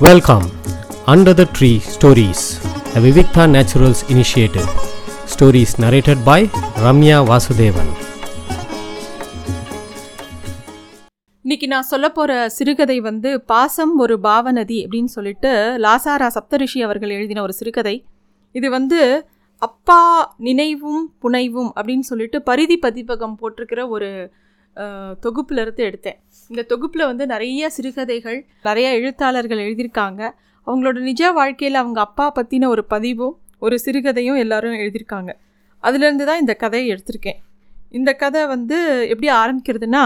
Welcome under the tree stories the Vivikta naturals initiative stories narrated by Ramya Vasudevan இன்னைக்கு நான் சொல்ல போகிற சிறுகதை வந்து பாசம் ஒரு பாவநதி அப்படின்னு சொல்லிட்டு லாசாரா சப்தரிஷி அவர்கள் எழுதின ஒரு சிறுகதை. இது வந்து அப்பா நினைவும் புனைவும் அப்படின்னு சொல்லிட்டு பரிதி பதிப்பகம் போட்டிருக்கிற ஒரு தொகுப்பில் இருந்து எடுத்தேன். இந்த தொகுப்பில் வந்து நிறைய சிறுகதைகள் நிறைய எழுத்தாளர்கள் எழுதியிருக்காங்க. அவங்களோட நிஜ வாழ்க்கையில் அவங்க அப்பா பற்றின ஒரு பதிவும் ஒரு சிறுகதையும் எல்லாரும் எழுதியிருக்காங்க. அதுலேருந்து தான் இந்த கதையை எடுத்திருக்கேன். இந்த கதை வந்து எப்படி ஆரம்பிக்கிறதுனா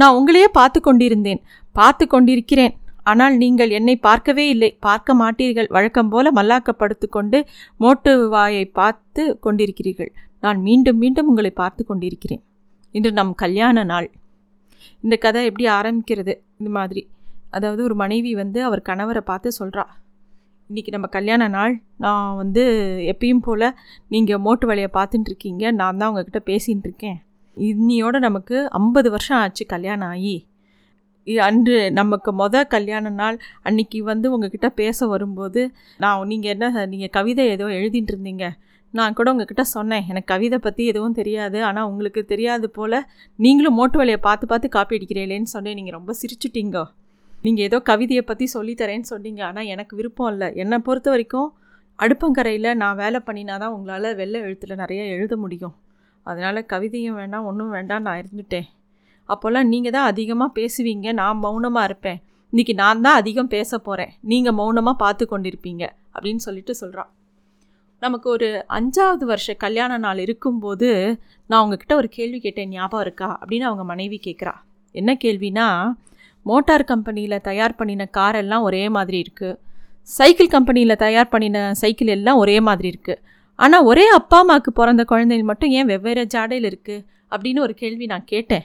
நான் உங்களையே பார்த்து கொண்டிருந்தேன். பார்த்து கொண்டிருக்கிறேன். ஆனால் நீங்கள் என்னை பார்க்கவே இல்லை. பார்க்க மாட்டீர்கள். வழக்கம் போல மல்லாக்கப்படுத்து கொண்டு மோட்டு வாயை பார்த்து கொண்டிருக்கிறீர்கள். நான் மீண்டும் மீண்டும் உங்களை பார்த்து கொண்டிருக்கிறேன். இன்று நம் கல்யாண நாள். இந்த கதை எப்படி ஆரம்பிக்கிறது? இந்த மாதிரி. அதாவது ஒரு மனைவி வந்து அவர் கணவரை பார்த்து சொல்கிறா இன்றைக்கி நம்ம கல்யாண நாள். நான் வந்து எப்பயும் போல் நீங்கள் மோட்டு வேலையை பார்த்துட்டு இருக்கீங்க நான் தான் உங்ககிட்ட பேசின்னு இருக்கேன் இன்னியோட நமக்கு ஐம்பது வருஷம் ஆச்சு கல்யாணம் ஆகி. அன்று நமக்கு மொத கல்யாண நாள். அன்னைக்கு வந்து உங்ககிட்ட பேச வரும்போது நான் நீங்கள் என்ன நீங்கள் கவிதை ஏதோ எழுதிட்டு இருந்தீங்க நான் கூட உங்ககிட்ட சொன்னேன் எனக்கு கவிதை பற்றி எதுவும் தெரியாது ஆனால் உங்களுக்கு தெரியாது போல் நீங்களும் மோட்டு வேலையை பார்த்து பார்த்து காப்பி அடிக்கிறீங்களேன்னு சொன்னேன். நீங்கள் ரொம்ப சிரிச்சிட்டீங்க. நீங்கள் ஏதோ கவிதையை பற்றி சொல்லித்தரேன்னு சொன்னீங்க ஆனால் எனக்கு விருப்பம் இல்லை. என்னை பொறுத்த வரைக்கும் அடுப்பங்கரையில் நான் வேலை பண்ணினா தான் உங்களால் வெள்ளை எழுத்தில் நிறைய எழுத முடியும். அதனால் கவிதையும் வேண்டாம் ஒன்றும் வேண்டாம் நான் இருந்துட்டேன். அப்போல்லாம் நீங்கள் தான் அதிகமாக பேசுவீங்க நான் மௌனமாக இருப்பேன். இன்றைக்கி நான் தான் அதிகம் பேச போகிறேன் நீங்கள் மௌனமாக பார்த்து கொண்டிருப்பீங்க அப்படின்னு சொல்லிட்டு சொல்கிறான் நமக்கு ஒரு அஞ்சாவது வருஷ கல்யாண நாள் இருக்கும்போது நான் உங்ககிட்ட ஒரு கேள்வி கேட்டேன் ஞாபகம் இருக்கா? அப்படின்னு அவங்க மனைவி கேட்குறா. என்ன கேள்வினா மோட்டார் கம்பெனியில் தயார் பண்ணின கார் எல்லாம் ஒரே மாதிரி இருக்குது சைக்கிள் கம்பெனியில் தயார் பண்ணின சைக்கிள் எல்லாம் ஒரே மாதிரி இருக்குது ஆனால் ஒரே அப்பா அம்மாவுக்கு பிறந்த குழந்தைகள் மட்டும் ஏன் வெவ்வேறு ஜாடையில் இருக்குது அப்படின்னு ஒரு கேள்வி நான் கேட்டேன்.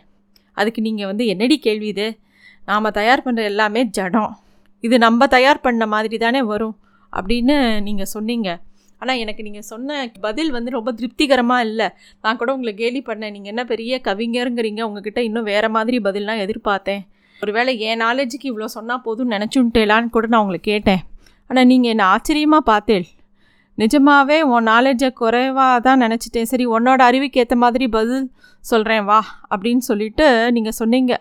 அதுக்கு நீங்கள் வந்து என்னடி கேள்வி இது? நாம் தயார் பண்ணுற எல்லாமே ஜடம். இது நம்ம தயார் பண்ண மாதிரி தானே வரும் அப்படின்னு நீங்கள் சொன்னீங்க. ஆனால் எனக்கு நீங்கள் சொன்ன பதில் வந்து ரொம்ப திருப்திகரமாக இல்லை. நான் கூட உங்களை கேலி பண்ணேன். நீங்கள் என்ன பெரிய கவிஞருங்கிறீங்க. உங்ககிட்ட இன்னும் வேறு மாதிரி பதிலெலாம் எதிர்பார்த்தேன். ஒருவேளை என் நாலேஜுக்கு இவ்வளோ சொன்னால் போதும் நினச்சுன்ட்டேலான்னு கூட நான் உங்களை கேட்டேன். ஆனால் நீங்கள் என்னை ஆச்சரியமாக பார்த்தேன் நிஜமாகவே உன் நாலேஜை குறைவாக தான் நினச்சிட்டேன். சரி உன்னோட அறிவுக்கு ஏற்ற மாதிரி பதில் சொல்கிறேன் வா அப்படின்னு சொல்லிட்டு நீங்கள் சொன்னீங்க.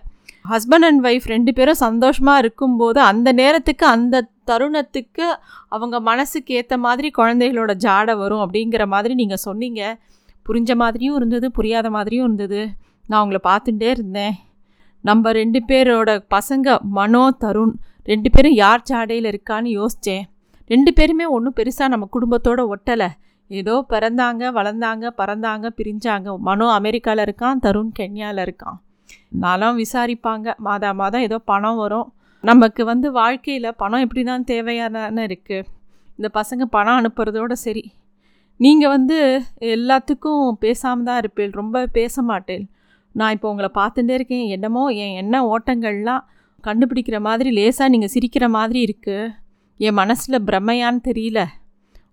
ஹஸ்பண்ட் அண்ட் ஒய்ஃப் ரெண்டு பேரும் சந்தோஷமாக இருக்கும்போது அந்த நேரத்துக்கு அந்த தருணத்துக்கு அவங்க மனசுக்கு ஏற்ற மாதிரி குழந்தைகளோட ஜாடை வரும் அப்படிங்கிற மாதிரி நீங்கள் சொன்னீங்க. புரிஞ்ச மாதிரியும் இருந்தது புரியாத மாதிரியும் இருந்தது. நான் உங்களை பார்த்துட்டே இருந்தேன். நம்ம ரெண்டு பேரோட பசங்க மனோ தருண் ரெண்டு பேரும் யார் ஜாடையில் இருக்கான்னு யோசித்தேன் ரெண்டு பேருமே ஒன்றும் பெருசாக நம்ம குடும்பத்தோடு ஒட்டலை. ஏதோ பிறந்தாங்க வளர்ந்தாங்க பறந்தாங்க பிரிஞ்சாங்க. மனோ அமெரிக்காவில் இருக்கான் தருண் கென்யாவில் இருக்கான். நாலாம் விசாரிப்பாங்க. மாதா மாதம் ஏதோ பணம் வரும். நமக்கு வந்து வாழ்க்கையில் பணம் எப்படி தான் தேவையான இருக்குது இந்த பசங்க பணம் அனுப்புறதோட சரி. நீங்கள் வந்து எல்லாத்துக்கும் பேசாமல் தான் இருப்பேன் ரொம்ப பேச மாட்டேன் நான் இப்போ உங்களை பார்த்துட்டே இருக்கேன். என்னமோ என் எண்ண ஓட்டங்கள்லாம் கண்டுபிடிக்கிற மாதிரி லேசாக நீங்கள் சிரிக்கிற மாதிரி இருக்குது என் மனசில் பிரமையான்னு தெரியல.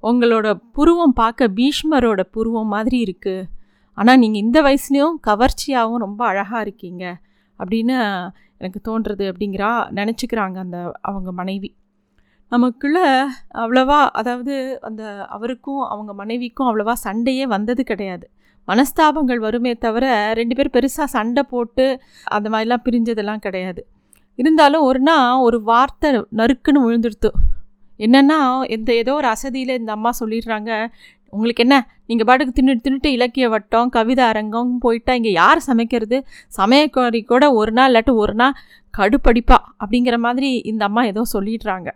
உங்களோட புருவம் பார்க்க பீஷ்மரோட புருவம் மாதிரி இருக்குது ஆனால் நீங்கள் இந்த வயசுலேயும் கவர்ச்சியாகவும் ரொம்ப அழகாக இருக்கீங்க அப்படின்னு எனக்கு தோன்றுறது அப்படிங்கிறா நினச்சிக்கிறாங்க அந்த அவங்க மனைவி. நமக்குள்ளே அவ்வளவா அதாவது அந்த அவருக்கும் அவங்க மனைவிக்கும் அவ்வளவா சண்டையே வந்தது கிடையாது. மனஸ்தாபங்கள் வருமே தவிர ரெண்டு பேரும் பெருசாக சண்டை போட்டு அந்த மாதிரிலாம் பிரிஞ்சதெல்லாம் கிடையாது. இருந்தாலும் ஒரு நாள் ஒரு வார்த்தை நறுக்குன்னு விழுந்துடுத்து. என்னென்னா இந்த ஏதோ ஒரு அசதியில் இந்த அம்மா சொல்லிடுறாங்க உங்களுக்கு என்ன? நீங்கள் பாட்டுக்கு தின்னுட்டு தின்னுட்டு இலக்கிய வட்டம் கவிதை அரங்கம் போயிட்டா இங்கே யார் சமைக்கிறது? சமயக்காரி கூட ஒரு நாள் இல்லாட்டி ஒரு நாள் கடுப்படிப்பா அப்படிங்கிற மாதிரி இந்த அம்மா ஏதோ சொல்லிடுறாங்க.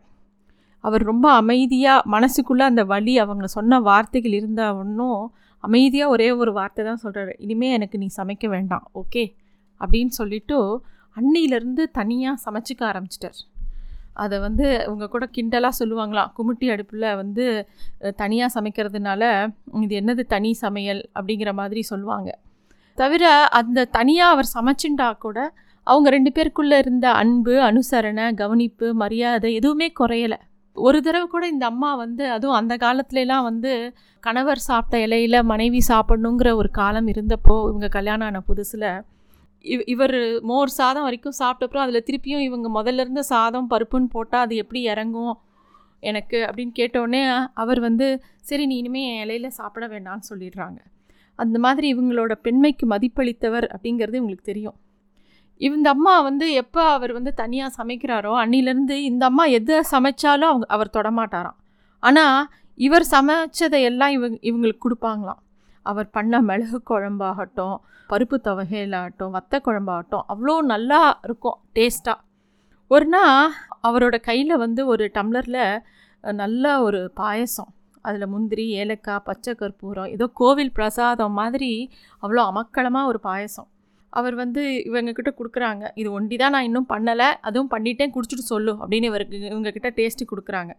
அவர் ரொம்ப அமைதியாக மனசுக்குள்ளே அந்த வழி அவங்க சொன்ன வார்த்தைகள் இருந்த ஒன்றும் அமைதியாக ஒரே ஒரு வார்த்தை தான் சொல்கிறாரு இனிமேல் எனக்கு நீ சமைக்க வேண்டாம் ஓகே? அப்படின்னு சொல்லிட்டு அன்னியிலேருந்து தனியாக சமைச்சிக்க ஆரம்பிச்சிட்டார். அதை வந்து இவங்க கூட கிண்டலாக சொல்லுவாங்களாம் குமிட்டி அடுப்பில் வந்து தனியாக சமைக்கிறதுனால இது என்னது தனி சமையல் அப்படிங்கிற மாதிரி சொல்லுவாங்க. தவிர அந்த தனியாக அவர் சமைச்சுண்டா கூட அவங்க ரெண்டு பேருக்குள்ளே இருந்த அன்பு அனுசரணை கவனிப்பு மரியாதை எதுவுமே குறையலை. ஒரு தடவை கூட இந்த அம்மா வந்து அதுவும் அந்த காலத்துலலாம் வந்து கணவர் சாப்பிட்ட இலையில மனைவி சாப்பிட்ணுங்கிற ஒரு காலம் இருந்தப்போ இவங்க கல்யாணம் ஆன புதுசில் இவர் மோர் சாதம் வரைக்கும் சாப்பிட்டப்புறம் அதில் திருப்பியும் இவங்க முதல்ல இருந்த சாதம் பருப்புன்னு போட்டால் அது எப்படி இறங்கும் எனக்கு அப்படின்னு கேட்டோடனே அவர் வந்து சரி நீ இனிமேல் என் இலையில சாப்பிட வேண்டாம்னு சொல்லிடுறாங்க. அந்த மாதிரி இவங்களோட பெண்மைக்கு மதிப்பளித்தவர் அப்படிங்கிறது இவங்களுக்கு தெரியும். இந்த அம்மா வந்து எப்போ அவர் வந்து தனியாக சமைக்கிறாரோ அன்னிலேருந்து இந்த அம்மா எதை சமைச்சாலும் அவங்க அவர் தொடமாட்டாராம். ஆனால் இவர் சமைச்சதை எல்லாம் இவங்க இவங்களுக்கு கொடுப்பாங்களாம். அவர் பண்ண மிளகு குழம்பாகட்டும் பருப்பு துவையலாகட்டும் வத்த குழம்பாகட்டும் அவ்வளோ நல்லா இருக்கும் டேஸ்ட்டாக ஒரு நாள் அவரோட கையில் வந்து ஒரு டம்ளரில் நல்ல ஒரு பாயசம். அதில் முந்திரி ஏலக்காய் பச்சை கற்பூரம் ஏதோ கோவில் பிரசாதம் மாதிரி அவ்வளோ அமக்களமாக ஒரு பாயசம். அவர் வந்து இவங்கக்கிட்ட கொடுக்குறாங்க இது ஒண்டி தான் நான் இன்னும் பண்ணலை அதுவும் பண்ணிட்டேன் குடிச்சிட்டு சொல்லு அப்படின்னு இவருக்கு இவங்கக்கிட்ட டேஸ்ட்டு கொடுக்குறாங்க.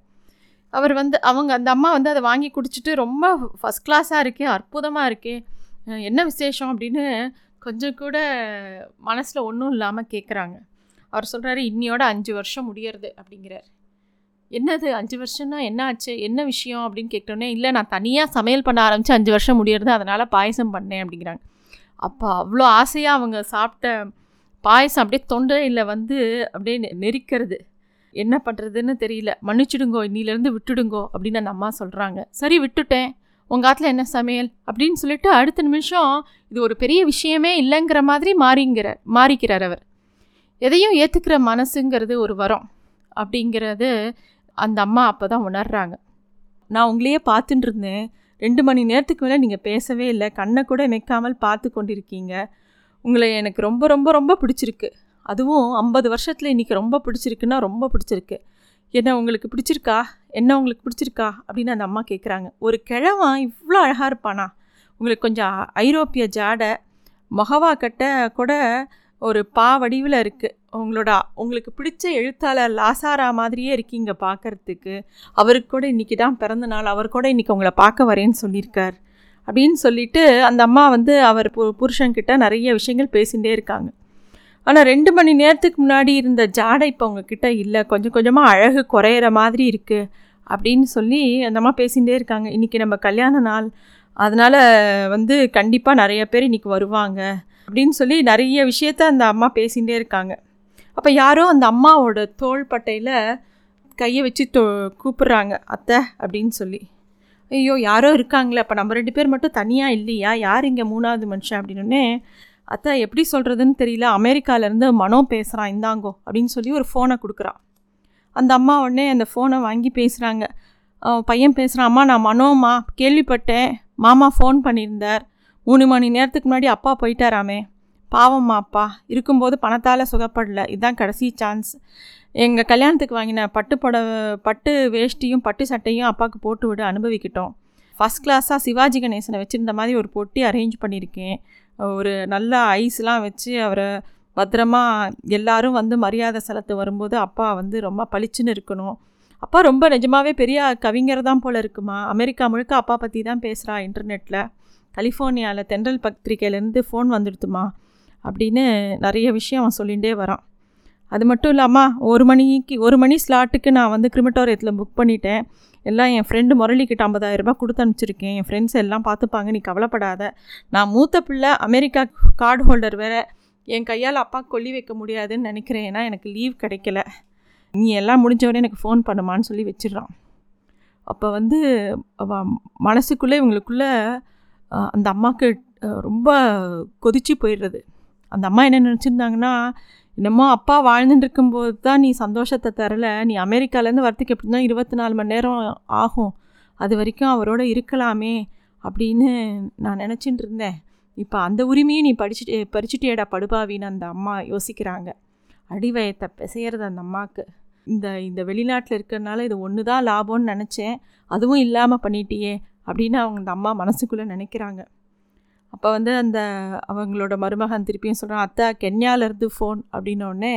அவர் வந்து அவங்க அந்த அம்மா வந்து அதை வாங்கி குடிச்சிட்டு ரொம்ப ஃபஸ்ட் கிளாஸாக இருக்கே அற்புதமாக இருக்கே என்ன விசேஷம் அப்படின்னு கொஞ்சம் கூட மனசில் ஒன்றும் இல்லாமல் கேட்குறாங்க அவர் சொல்கிறாரு இன்னியோட அஞ்சு வருஷம் முடியறது அப்படிங்கிறார். என்னது அஞ்சு வருஷம்னா என்ன ஆச்சு என்ன விஷயம் அப்படின்னு கேட்டோன்னே இல்லை நான் தனியாக சமையல் பண்ண ஆரம்பித்து அஞ்சு வருஷம் முடியறது அதனால் பாயசம் பண்ணேன் அப்படிங்கிறாங்க. அப்போ அவ்வளோ ஆசையாக அவங்க சாப்பிட்ட பாயசம் அப்படியே தொண்டையில் வந்து அப்படியே நெ- நெரிக்கிறது. என்ன பண்ணுறதுன்னு தெரியல. மன்னிச்சிடுங்கோ இன்னிலேருந்து விட்டுடுங்கோ அப்படின்னு அந்த அம்மா சொல்கிறாங்க சரி விட்டுட்டேன். உங்கள் ஆற்றுல என்ன சமையல்? அப்படின்னு சொல்லிட்டு அடுத்த நிமிஷம் இது ஒரு பெரிய விஷயமே இல்லைங்கிற மாதிரி மாறிங்கிறார் மாறிக்கிறார் அவர். எதையும் ஏற்றுக்கிற மனசுங்கிறது ஒரு வரம் அப்படிங்கிறது அந்த அம்மா அப்போ தான் உணர்றாங்க. நான் உங்களையே பார்த்துட்டு இருந்தேன். ரெண்டு மணி நேரத்துக்கு மேலே நீங்கள் பேசவே இல்லை. கண்ணை கூட நிற்காமல் பார்த்து கொண்டிருக்கீங்க. உங்களை எனக்கு ரொம்ப ரொம்ப ரொம்ப பிடிச்சிருக்கு. அதுவும் ஐம்பது வருஷத்தில் இன்றைக்கி ரொம்ப பிடிச்சிருக்குன்னா ரொம்ப பிடிச்சிருக்கு. என்ன உங்களுக்கு பிடிச்சிருக்கா? என்ன உங்களுக்கு பிடிச்சிருக்கா? அப்படின்னு அந்த அம்மா கேட்குறாங்க ஒரு கிழவன் இவ்வளோ அழகாக இருப்பானா? உங்களுக்கு கொஞ்சம் ஐரோப்பிய ஜாடை மொகவா கட்ட கூட ஒரு பா வடிவில் இருக்குது உங்களோட உங்களுக்கு பிடிச்ச எழுத்தாளர் லாசாரா மாதிரியே இருக்கீங்க பார்க்குறதுக்கு அவருக்கு கூட இன்றைக்கி தான் பிறந்த நாள். அவர் கூட இன்றைக்கி உங்களை பார்க்க வரேன்னு சொல்லியிருக்கார். அப்படின்னு சொல்லிட்டு அந்த அம்மா வந்து அவர் பு புருஷன்கிட்ட நிறைய விஷயங்கள் பேசிகிட்டே இருக்காங்க. ஆனால் ரெண்டு மணி நேரத்துக்கு முன்னாடி இருந்த ஜாடை இப்போ உங்ககிட்ட இல்லை. கொஞ்சம் கொஞ்சமாக அழகு குறையிற மாதிரி இருக்குது அப்படின்னு சொல்லி அந்த அம்மா பேசிகிட்டே இருக்காங்க. இன்றைக்கி நம்ம கல்யாண நாள். அதனால் வந்து கண்டிப்பாக நிறைய பேர் இன்றைக்கி வருவாங்க அப்படின்னு சொல்லி நிறைய விஷயத்த அந்த அம்மா பேசிகிட்டே இருக்காங்க. அப்போ யாரோ அந்த அம்மாவோட தோள்பட்டையில் கையை வச்சு தோ கூப்பிட்றாங்க அத்தை அப்படின்னு சொல்லி. ஐயோ யாரோ இருக்காங்களே. அப்போ நம்ம ரெண்டு பேர் மட்டும் தனியாக இல்லையா? யார் இங்கே மூணாவது மனுஷன்? அப்படின்னே அத்தை எப்படி சொல்கிறதுன்னு தெரியல. அமெரிக்காவிலேருந்து மனோ பேசுகிறான் இந்தாங்கோ அப்படின்னு சொல்லி ஒரு ஃபோனை கொடுக்குறான் அந்த அம்மா உடனே அந்த ஃபோனை வாங்கி பேசுகிறாங்க பையன் பேசுகிறான் அம்மா நான் மனோம்மா கேள்விப்பட்டேன். மாமா ஃபோன் பண்ணியிருந்தார். மூணு மணி நேரத்துக்கு முன்னாடி அப்பா போயிட்டாராமே. பாவம்மா அப்பா இருக்கும்போது பணத்தால் சுகப்படல. இதுதான் கடைசி சான்ஸ் எங்கள் கல்யாணத்துக்கு வாங்கின பட்டு புடவை பட்டு வேஷ்டியும் பட்டு சட்டையும் அப்பாவுக்கு போட்டு விட அனுபவிக்கிட்டோம். ஃபஸ்ட் கிளாஸாக சிவாஜி கணேசனை வச்சுருந்த மாதிரி ஒரு பொட்டி அரேஞ்ச் பண்ணியிருக்கேன். ஒரு நல்ல ஐஸ்லாம் வச்சு அவரை பத்திரமா எல்லாரும் வந்து மரியாதை செலுத்த வரும்போது அப்பா வந்து ரொம்ப பளிச்சுன்னு இருக்கணும். அப்பா ரொம்ப நிஜமாகவே பெரிய கவிஞர் தான் போல் இருக்குமா? அமெரிக்கா முழுக்க அப்பா பற்றி தான் பேசுகிறா இன்டர்நெட்டில் கலிஃபோர்னியாவில் தென்றல் பத்திரிக்கையிலேருந்து ஃபோன் வந்துடுத்துமா? அப்படின்னு நிறைய விஷயம் அவன் சொல்லிகிட்டே வரான். அது மட்டும் இல்லாமல் ஒரு மணிக்கு ஒரு மணி ஸ்லாட்டுக்கு நான் வந்து கிரிமட்டோரியத்தில் புக் பண்ணிட்டேன். எல்லாம் என் ஃப்ரெண்டு முரளிக்கிட்ட ஐம்பதாயிரம் ரூபாய் கொடுத்து அனுப்பிச்சிருக்கேன். என் ஃப்ரெண்ட்ஸ் எல்லாம் பார்த்துப்பாங்க நீ கவலைப்படாத. நான் மூத்த பிள்ளை அமெரிக்கா கார்டு ஹோல்டர் வேறு. என் கையால் அப்பா கொல்லி வைக்க முடியாதுன்னு நினைக்கிறேன். ஏன்னா எனக்கு லீவ் கிடைக்கல. நீ எல்லாம் முடிஞ்சவொடனே எனக்கு ஃபோன் பண்ணுமான்னு சொல்லி வச்சிடுறான். அப்போ வந்து மனசுக்குள்ளே இவங்களுக்குள்ளே அந்த அம்மாவுக்கு ரொம்ப கொதிச்சு போயிடுறது. அந்த அம்மா என்ன நினச்சிருந்தாங்கன்னா என்னமோ அப்பா வாழ்ந்துட்டு இருக்கும்போது தான் நீ சந்தோஷத்தை தரல. நீ அமெரிக்காலேருந்து வரத்துக்கு எப்படி தான் இருபத்தி நாலு மணி நேரம் ஆகும். அது வரைக்கும் அவரோட இருக்கலாமே அப்படின்னு நான் நினச்சிட்டு இருந்தேன் இப்போ அந்த உரிமையை நீ படிச்சுட்டு பறிச்சுட்டேடா படுபாவின்னு அந்த அம்மா யோசிக்கிறாங்க. அடிவயத்தை பிசையிறது அந்த அம்மாவுக்கு இந்த இந்த வெளிநாட்டில் இருக்கிறனால இது ஒன்று தான் லாபம்னு நினச்சேன். அதுவும் இல்லாமல் பண்ணிட்டியே அப்படின்னு அவங்க அந்த அம்மா மனசுக்குள்ளே நினைக்கிறாங்க. அப்போ வந்து அந்த அவங்களோட மருமகன் திருப்பியும் சொல்கிறான் அத்தை கென்யாவிலேருந்து ஃபோன் அப்படின்னோடனே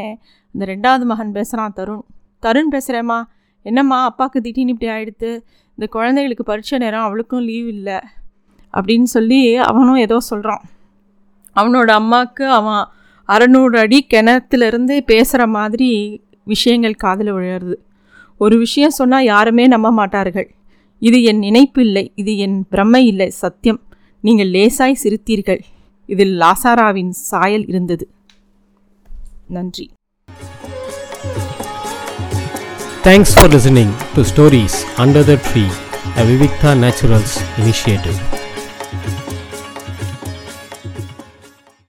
அந்த ரெண்டாவது மகன் பேசுகிறான் தருண். தருண் பேசுகிறேம்மா என்னம்மா அப்பாவுக்கு திடீர்னு இப்படி ஆகிடுது இந்த குழந்தைகளுக்கு பரீட்சை நேரம் அவளுக்கும் லீவ் இல்லை. அப்படின்னு சொல்லி அவனும் ஏதோ சொல்கிறான் அவனோட அம்மாவுக்கு அவன் அறநூறு அடி கிணத்துலேருந்து பேசுகிற மாதிரி விஷயங்கள் காதில் விழுறது. ஒரு விஷயம் சொன்னால் யாருமே நம்ப மாட்டார்கள். இது என் நினைப்பு இல்லை இது என் பிரமை இல்லை சத்தியம். நீங்கள் லேசாய் சிரித்தீர்கள் இதில் லாசாராவின் சாயல் இருந்தது நன்றி thanks for listening to stories under the tree a Vivikta naturals initiative